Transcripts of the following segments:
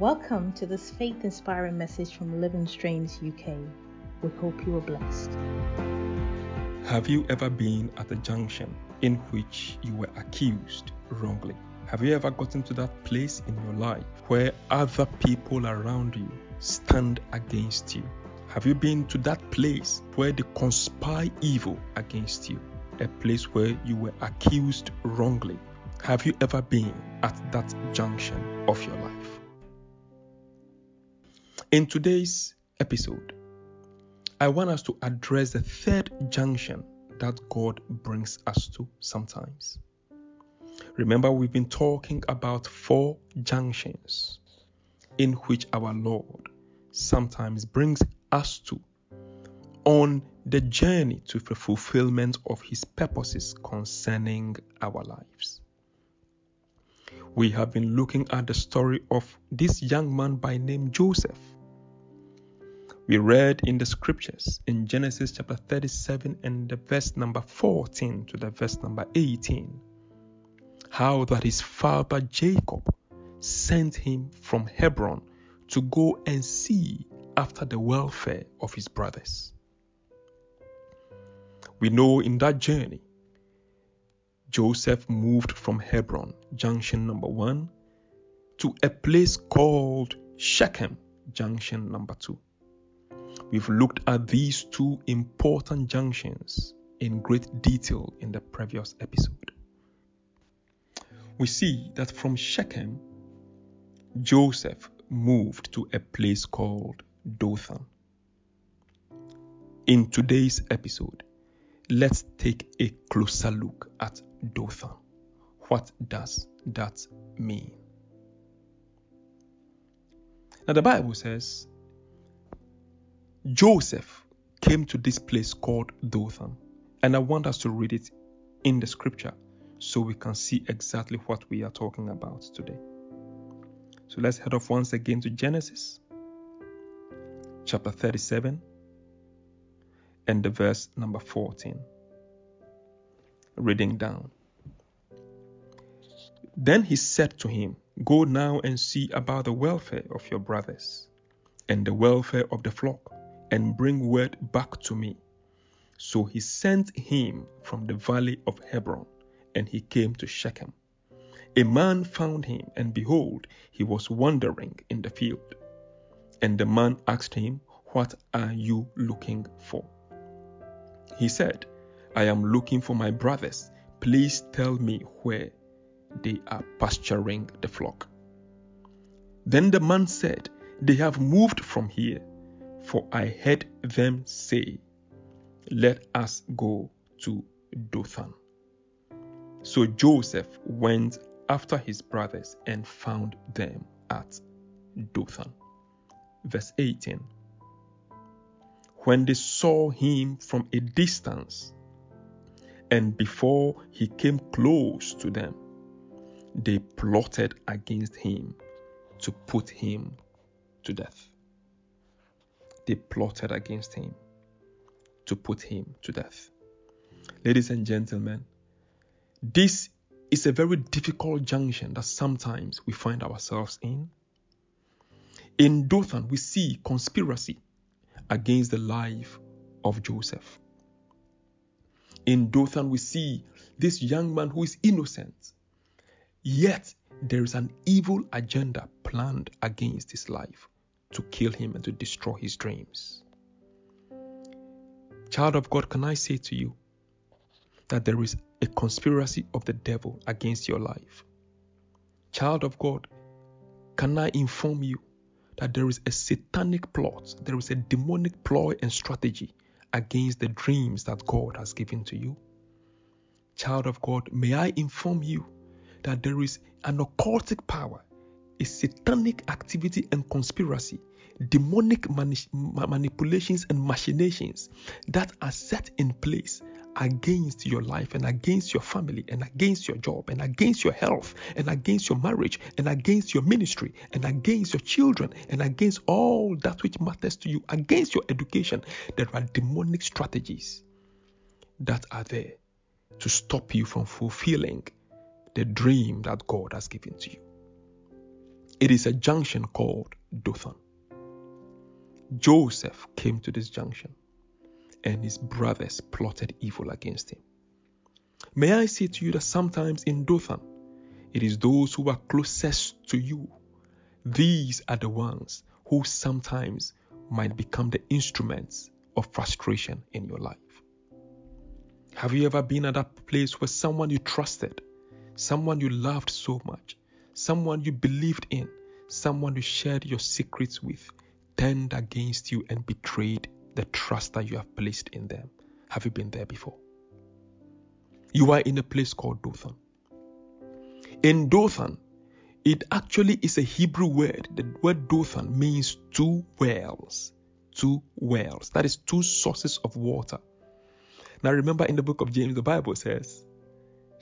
Welcome to this faith inspiring message from Living Streams UK. We hope you are blessed. Have you ever been at a junction in which you were accused wrongly? Have you ever gotten to that place in your life where other people around you stand against you? Have you been to that place where they conspire evil against you? A place where you were accused wrongly? Have you ever been at that junction of your life? In today's episode, I want us to address the third junction that God brings us to sometimes. Remember, we've been talking about four junctions in which our Lord sometimes brings us to on the journey to the fulfillment of His purposes concerning our lives. We have been looking at the story of this young man by name Joseph we read in the scriptures in Genesis chapter 37 and the verse number 14 to the verse number 18 how that his father Jacob sent him from Hebron to go and see after the welfare of his brothers. We know in that journey, Joseph moved from Hebron, junction number one, to a place called Shechem, junction number two. We've looked at these two important junctions in great detail in the previous episode. We see that from Shechem, Joseph moved to a place called Dothan. In today's episode, let's take a closer look at Dothan. What does that mean? Now, the Bible says Joseph came to this place called Dothan, and I want us to read it in the scripture so we can see exactly what we are talking about today. So let's head off once again to Genesis chapter 37 and the verse number 14. Reading down. Then he said to him, Go now and see about the welfare of your brothers and the welfare of the flock and bring word back to me. So he sent him from the valley of Hebron, and he came to Shechem. A man found him, and behold, he was wandering in the field. And the man asked him, What are you looking for? He said, I am looking for my brothers. Please tell me where they are pasturing the flock. Then the man said, They have moved from here for I heard them say, Let us go to Dothan. So Joseph went after his brothers and found them at Dothan. Verse 18 When they saw him from a distance, and before he came close to them, they plotted against him to put him to death they plotted against him to put him to death. Ladies and gentlemen, this is a very difficult junction that sometimes we find ourselves in. In Dothan, we see conspiracy against the life of Joseph. In Dothan, we see this young man who is innocent, yet there is an evil agenda planned against his life to kill him and to destroy his dreams. Child of God, can I say to you that there is a conspiracy of the devil against your life? Child of God, can I inform you that there is a satanic plot, there is a demonic ploy and strategy against the dreams that God has given to you? Child of God, may I inform you that there is an occultic power a satanic activity and conspiracy, demonic mani- manipulations and machinations that are set in place against your life and against your family and against your job and against your health and against your marriage and against your ministry and against your children and against all that which matters to you, against your education. There are demonic strategies that are there to stop you from fulfilling the dream that God has given to you. It is a junction called Dothan. Joseph came to this junction and his brothers plotted evil against him. May I say to you that sometimes in Dothan, it is those who are closest to you. These are the ones who sometimes might become the instruments of frustration in your life. Have you ever been at that place where someone you trusted, someone you loved so much, someone you believed in, someone you shared your secrets with, turned against you and betrayed the trust that you have placed in them? Have you been there before? You are in a place called Dothan. In Dothan, it actually is a Hebrew word. The word Dothan means two wells. Two wells. That is two sources of water. Now remember in the book of James, the Bible says,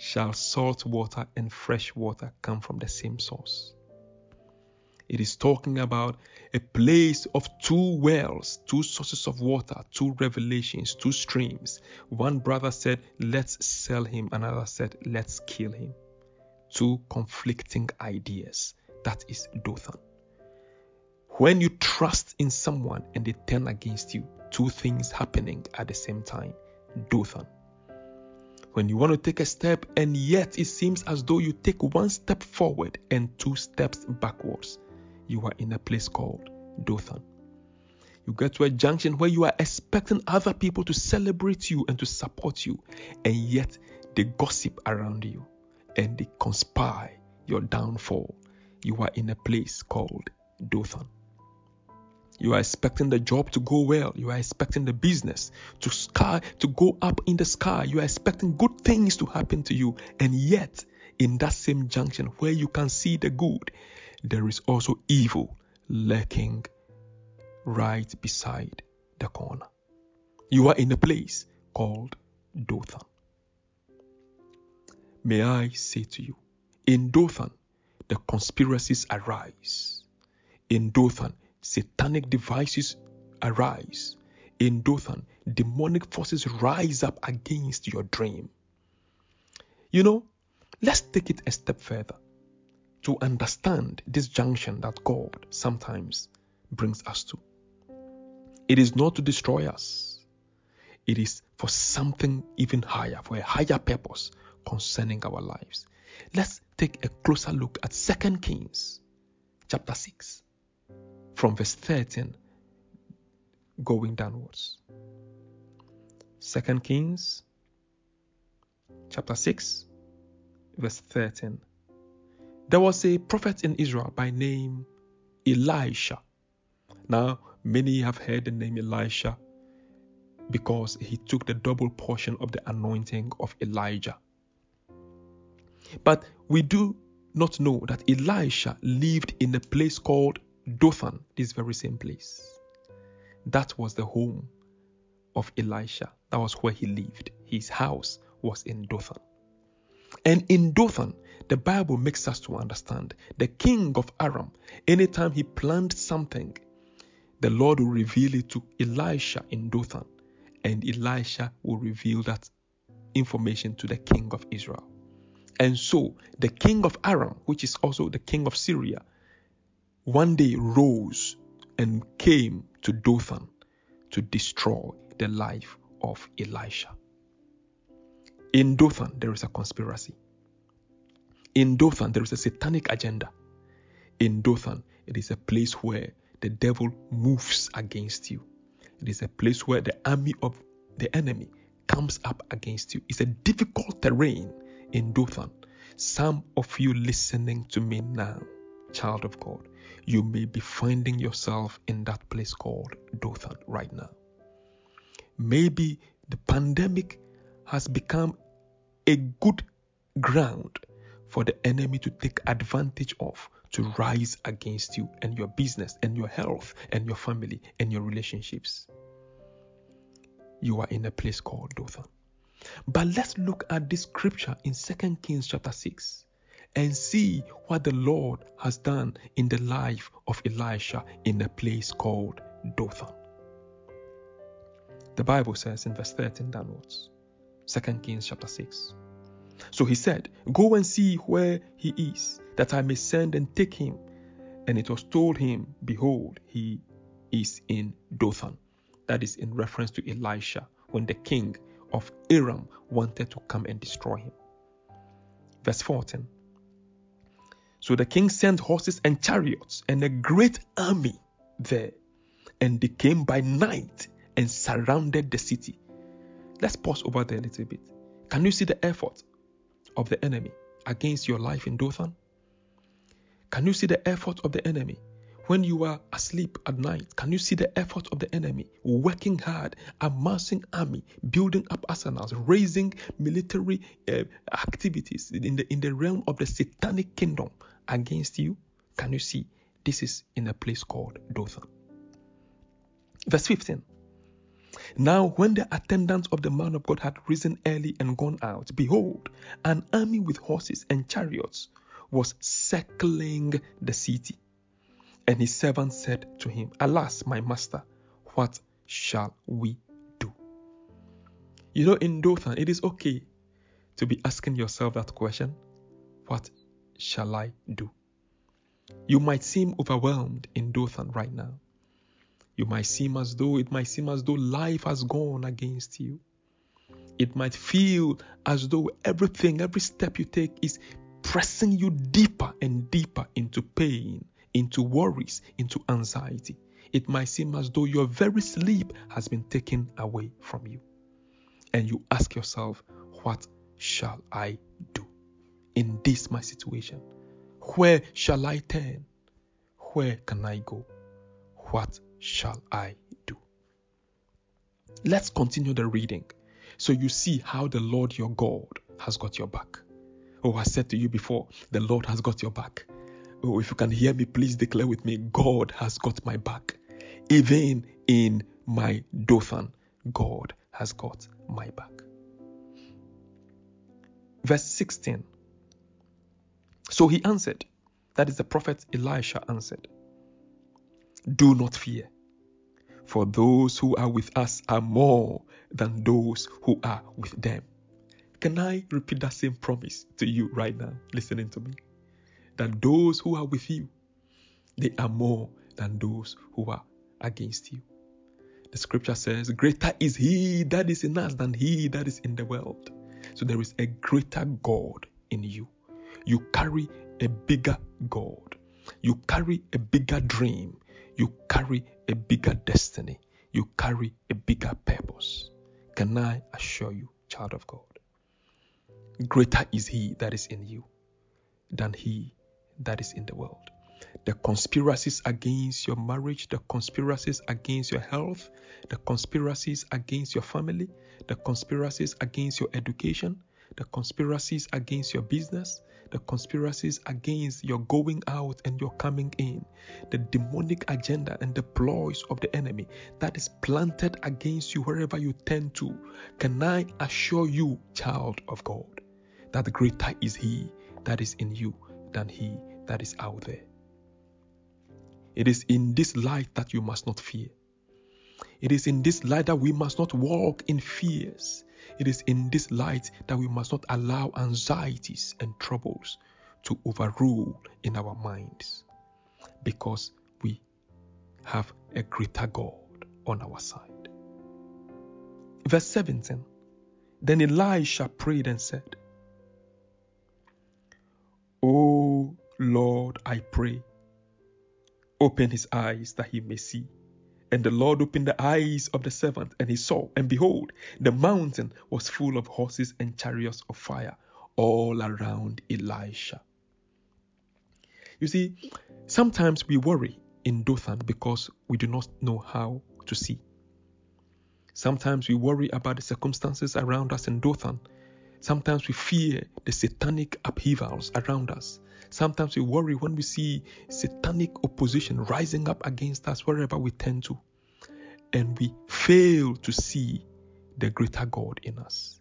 Shall salt water and fresh water come from the same source? It is talking about a place of two wells, two sources of water, two revelations, two streams. One brother said, Let's sell him. Another said, Let's kill him. Two conflicting ideas. That is Dothan. When you trust in someone and they turn against you, two things happening at the same time. Dothan. When you want to take a step and yet it seems as though you take one step forward and two steps backwards, you are in a place called Dothan. You get to a junction where you are expecting other people to celebrate you and to support you, and yet they gossip around you and they conspire your downfall. You are in a place called Dothan. You are expecting the job to go well. You are expecting the business to sky to go up in the sky. You are expecting good things to happen to you. And yet, in that same junction where you can see the good, there is also evil lurking right beside the corner. You are in a place called Dothan. May I say to you, in Dothan, the conspiracies arise. In Dothan, satanic devices arise. In Dothan, demonic forces rise up against your dream. You know, let's take it a step further to understand this junction that God sometimes brings us to. It is not to destroy us, it is for something even higher, for a higher purpose concerning our lives. Let's take a closer look at 2 Kings chapter 6 from verse 13 going downwards. 2 Kings chapter 6 verse 13. There was a prophet in Israel by name Elisha. Now, many have heard the name Elisha because he took the double portion of the anointing of Elijah. But we do not know that Elisha lived in a place called Dothan, this very same place. That was the home of Elisha. That was where he lived. His house was in Dothan. And in Dothan, the Bible makes us to understand the king of Aram, anytime he planned something, the Lord will reveal it to Elisha in Dothan, and Elisha will reveal that information to the king of Israel. And so, the king of Aram, which is also the king of Syria, one day rose and came to Dothan to destroy the life of Elisha. In Dothan, there is a conspiracy. In Dothan, there is a satanic agenda. In Dothan, it is a place where the devil moves against you. It is a place where the army of the enemy comes up against you. It's a difficult terrain in Dothan. Some of you listening to me now, child of God, you may be finding yourself in that place called Dothan right now. Maybe the pandemic has become a good ground for the enemy to take advantage of to rise against you and your business and your health and your family and your relationships. You are in a place called Dothan. But let's look at this scripture in 2 Kings chapter 6 and see what the Lord has done in the life of Elisha in a place called Dothan. The Bible says in verse 13 downwards, 2 Kings chapter 6. So he said, Go and see where he is, that I may send and take him. And it was told him, Behold, he is in Dothan. That is in reference to Elisha when the king of Aram wanted to come and destroy him. Verse 14. So the king sent horses and chariots and a great army there, and they came by night and surrounded the city. Let's pause over there a little bit. Can you see the effort of the enemy against your life in Dothan? Can you see the effort of the enemy when you are asleep at night? Can you see the effort of the enemy working hard, amassing army, building up arsenals, raising military uh, activities in the in the realm of the satanic kingdom against you? Can you see? This is in a place called Dothan. Verse 15. Now, when the attendants of the man of God had risen early and gone out, behold, an army with horses and chariots was circling the city. And his servant said to him, Alas, my master, what shall we do? You know, in Dothan, it is okay to be asking yourself that question What shall I do? You might seem overwhelmed in Dothan right now. You might seem as though it might seem as though life has gone against you. It might feel as though everything, every step you take is pressing you deeper and deeper into pain, into worries, into anxiety. It might seem as though your very sleep has been taken away from you. And you ask yourself, What shall I do in this my situation? Where shall I turn? Where can I go? What shall I do? Let's continue the reading so you see how the Lord your God has got your back. Oh, I said to you before, the Lord has got your back. Oh, if you can hear me, please declare with me God has got my back. Even in my Dothan, God has got my back. Verse 16. So he answered, that is the prophet Elisha answered, Do not fear, for those who are with us are more than those who are with them. Can I repeat that same promise to you right now, listening to me? That those who are with you, they are more than those who are against you. The scripture says, Greater is he that is in us than he that is in the world. So there is a greater God in you. You carry a bigger God. You carry a bigger dream. You carry a bigger destiny. You carry a bigger purpose. Can I assure you, child of God? Greater is He that is in you than He that is in the world. The conspiracies against your marriage, the conspiracies against your health, the conspiracies against your family, the conspiracies against your education, the conspiracies against your business, the conspiracies against your going out and your coming in, the demonic agenda and the ploys of the enemy that is planted against you wherever you turn to. Can I assure you, child of God, that greater is He that is in you than He that is out there? It is in this light that you must not fear. It is in this light that we must not walk in fears. It is in this light that we must not allow anxieties and troubles to overrule in our minds because we have a greater God on our side. Verse 17 Then Elisha prayed and said, O Lord, I pray, open his eyes that he may see. And the Lord opened the eyes of the servant, and he saw, and behold, the mountain was full of horses and chariots of fire all around Elisha. You see, sometimes we worry in Dothan because we do not know how to see. Sometimes we worry about the circumstances around us in Dothan. Sometimes we fear the satanic upheavals around us. Sometimes we worry when we see satanic opposition rising up against us wherever we tend to, and we fail to see the greater God in us.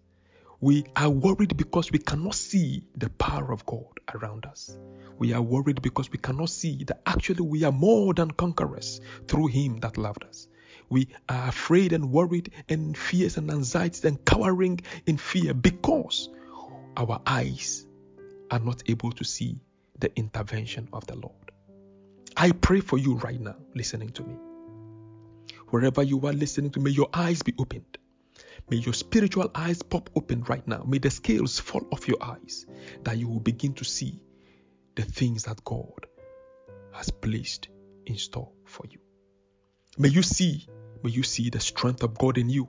We are worried because we cannot see the power of God around us. We are worried because we cannot see that actually we are more than conquerors through Him that loved us. We are afraid and worried and fears and anxieties and cowering in fear because our eyes are not able to see the intervention of the Lord. I pray for you right now, listening to me. Wherever you are listening to me, your eyes be opened. May your spiritual eyes pop open right now. May the scales fall off your eyes that you will begin to see the things that God has placed in store for you. May you see, may you see the strength of God in you.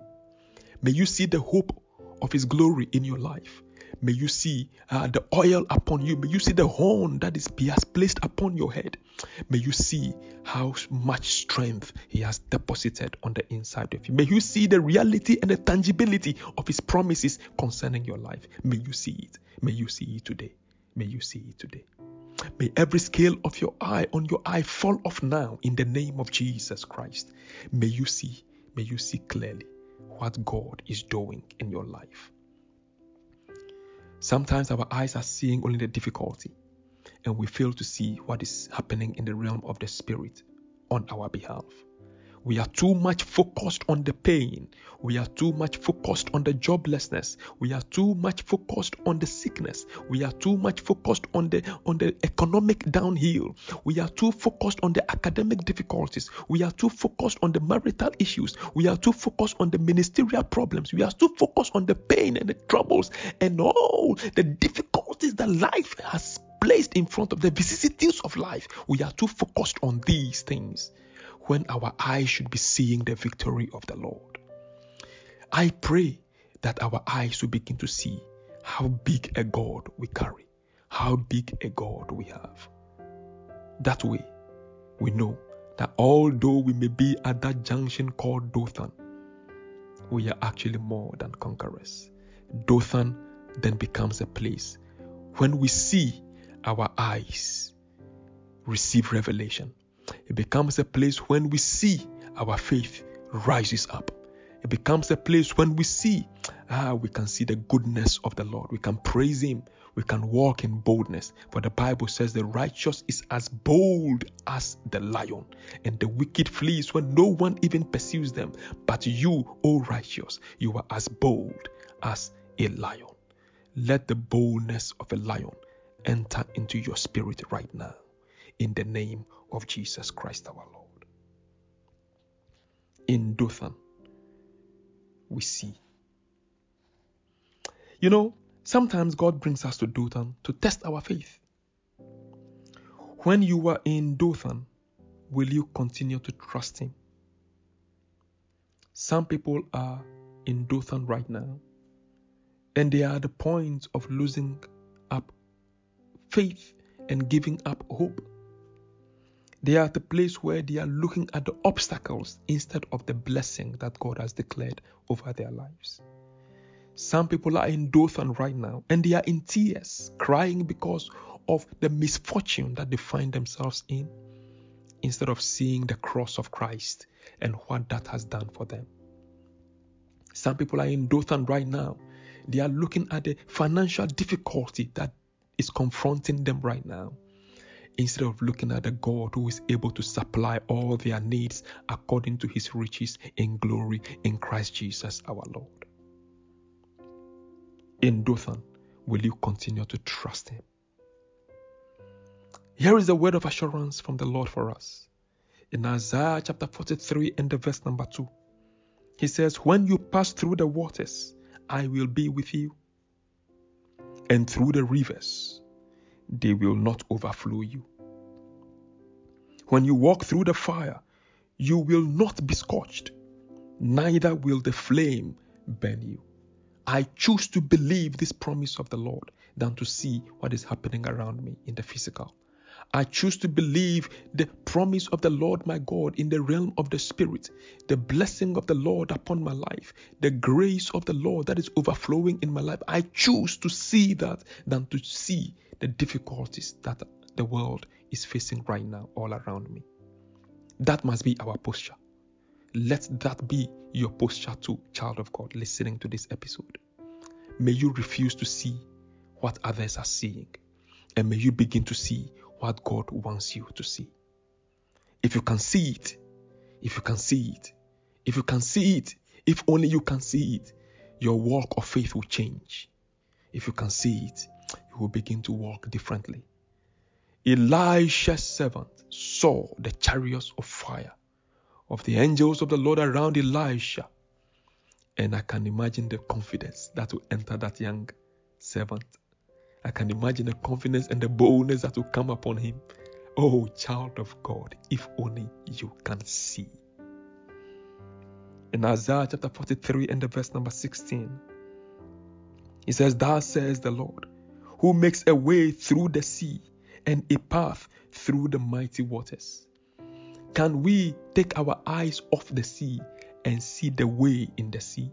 May you see the hope of His glory in your life. May you see uh, the oil upon you. May you see the horn that is He has placed upon your head. May you see how much strength He has deposited on the inside of you. May you see the reality and the tangibility of His promises concerning your life. May you see it. May you see it today. May you see it today. May every scale of your eye on your eye fall off now in the name of Jesus Christ. May you see, may you see clearly what God is doing in your life. Sometimes our eyes are seeing only the difficulty and we fail to see what is happening in the realm of the spirit on our behalf. We are too much focused on the pain. We are too much focused on the joblessness. We are too much focused on the sickness. We are too much focused on the on the economic downhill. We are too focused on the academic difficulties. We are too focused on the marital issues. We are too focused on the ministerial problems. We are too focused on the pain and the troubles and all the difficulties that life has placed in front of the vicissitudes of life. We are too focused on these things when our eyes should be seeing the victory of the Lord. I pray that our eyes will begin to see how big a God we carry, how big a God we have. That way, we know that although we may be at that junction called Dothan, we are actually more than conquerors. Dothan then becomes a place when we see our eyes receive revelation it becomes a place when we see our faith rises up. It becomes a place when we see, ah, we can see the goodness of the Lord. We can praise Him. We can walk in boldness. For the Bible says the righteous is as bold as the lion, and the wicked flees when no one even pursues them. But you, O righteous, you are as bold as a lion. Let the boldness of a lion enter into your spirit right now in the name of Jesus Christ our Lord. In Dothan, we see. You know, sometimes God brings us to Dothan to test our faith. When you are in Dothan, will you continue to trust Him? Some people are in Dothan right now, and they are at the point of losing up faith and giving up hope. They are at the place where they are looking at the obstacles instead of the blessing that God has declared over their lives. Some people are in Dothan right now and they are in tears, crying because of the misfortune that they find themselves in, instead of seeing the cross of Christ and what that has done for them. Some people are in Dothan right now. They are looking at the financial difficulty that is confronting them right now instead of looking at the God who is able to supply all their needs according to his riches in glory in Christ Jesus our Lord. In Dothan, will you continue to trust him? Here is a word of assurance from the Lord for us. In Isaiah chapter 43 and the verse number 2, he says, When you pass through the waters, I will be with you. And through the rivers, they will not overflow you. When you walk through the fire, you will not be scorched, neither will the flame burn you. I choose to believe this promise of the Lord than to see what is happening around me in the physical. I choose to believe the promise of the Lord my God in the realm of the Spirit, the blessing of the Lord upon my life, the grace of the Lord that is overflowing in my life. I choose to see that than to see the difficulties that the world is facing right now all around me. That must be our posture. Let that be your posture too, child of God, listening to this episode. May you refuse to see what others are seeing, and may you begin to see what God wants you to see. If you can see it, if you can see it, if you can see it, if only you can see it, your walk of faith will change. If you can see it, you will begin to walk differently. Elisha's servant saw the chariots of fire of the angels of the Lord around Elisha. And I can imagine the confidence that will enter that young servant. I can imagine the confidence and the boldness that will come upon him. Oh, child of God, if only you can see. In Isaiah chapter 43 and the verse number 16, he says, Thus says the Lord, who makes a way through the sea and a path through the mighty waters. Can we take our eyes off the sea and see the way in the sea?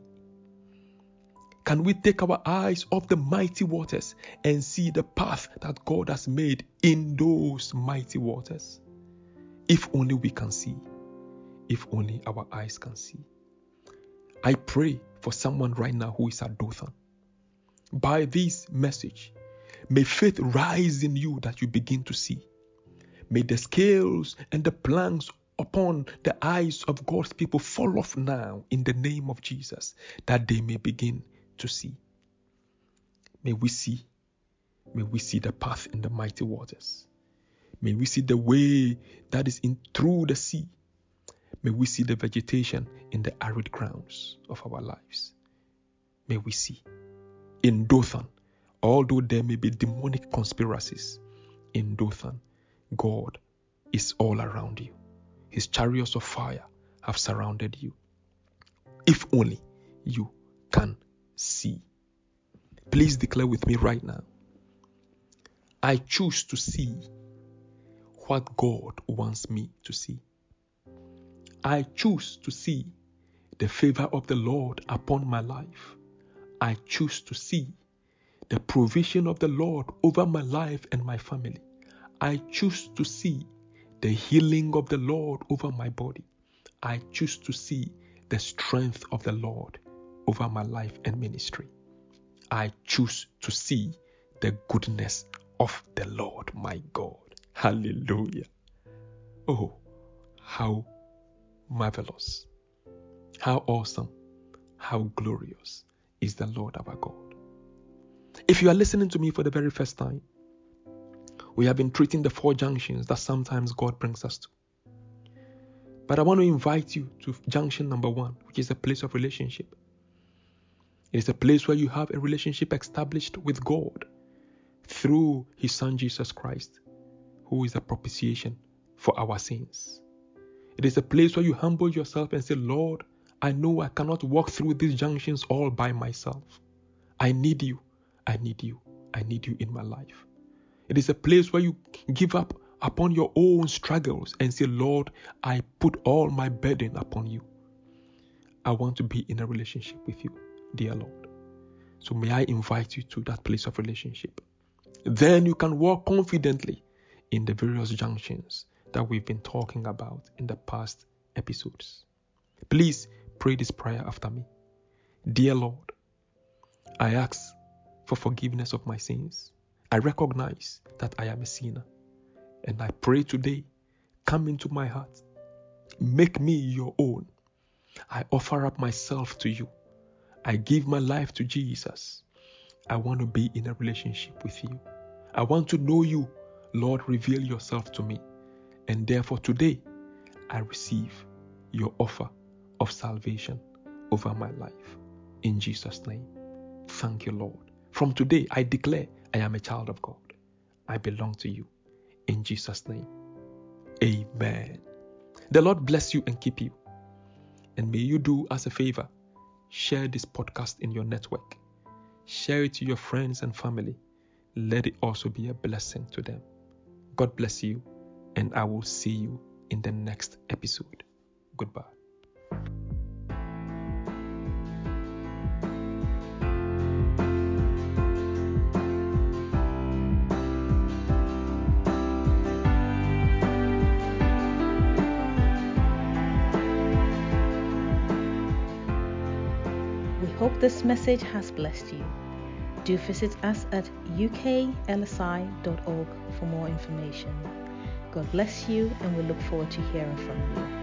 Can we take our eyes off the mighty waters and see the path that God has made in those mighty waters? If only we can see. If only our eyes can see. I pray for someone right now who is at Dothan. By this message, may faith rise in you that you begin to see. May the scales and the planks upon the eyes of God's people fall off now in the name of Jesus, that they may begin to see. May we see. May we see the path in the mighty waters. May we see the way that is in through the sea. May we see the vegetation in the arid grounds of our lives. May we see. In Dothan, although there may be demonic conspiracies, in Dothan, God is all around you. His chariots of fire have surrounded you. If only you can see. Please declare with me right now. I choose to see what God wants me to see. I choose to see the favor of the Lord upon my life. I choose to see the provision of the Lord over my life and my family. I choose to see the healing of the Lord over my body. I choose to see the strength of the Lord over my life and ministry. I choose to see the goodness of the Lord my God. Hallelujah. Oh, how marvelous, how awesome, how glorious is the Lord our God. If you are listening to me for the very first time, we have been treating the four junctions that sometimes God brings us to. But I want to invite you to junction number one, which is a place of relationship. It is a place where you have a relationship established with God through His Son Jesus Christ, who is a propitiation for our sins. It is a place where you humble yourself and say, Lord, I know I cannot walk through these junctions all by myself. I need you. I need you. I need you in my life. It is a place where you give up upon your own struggles and say, Lord, I put all my burden upon you. I want to be in a relationship with you, dear Lord. So may I invite you to that place of relationship. Then you can walk confidently in the various junctions that we've been talking about in the past episodes. Please pray this prayer after me. Dear Lord, I ask for forgiveness of my sins. I recognize that I am a sinner. And I pray today, come into my heart. Make me your own. I offer up myself to you. I give my life to Jesus. I want to be in a relationship with you. I want to know you. Lord, reveal yourself to me. And therefore, today, I receive your offer of salvation over my life. In Jesus' name. Thank you, Lord. From today, I declare I am a child of God. I belong to you. In Jesus' name. Amen. The Lord bless you and keep you. And may you do us a favor share this podcast in your network. Share it to your friends and family. Let it also be a blessing to them. God bless you, and I will see you in the next episode. Goodbye. This message has blessed you. Do visit us at uklsi.org for more information. God bless you, and we look forward to hearing from you.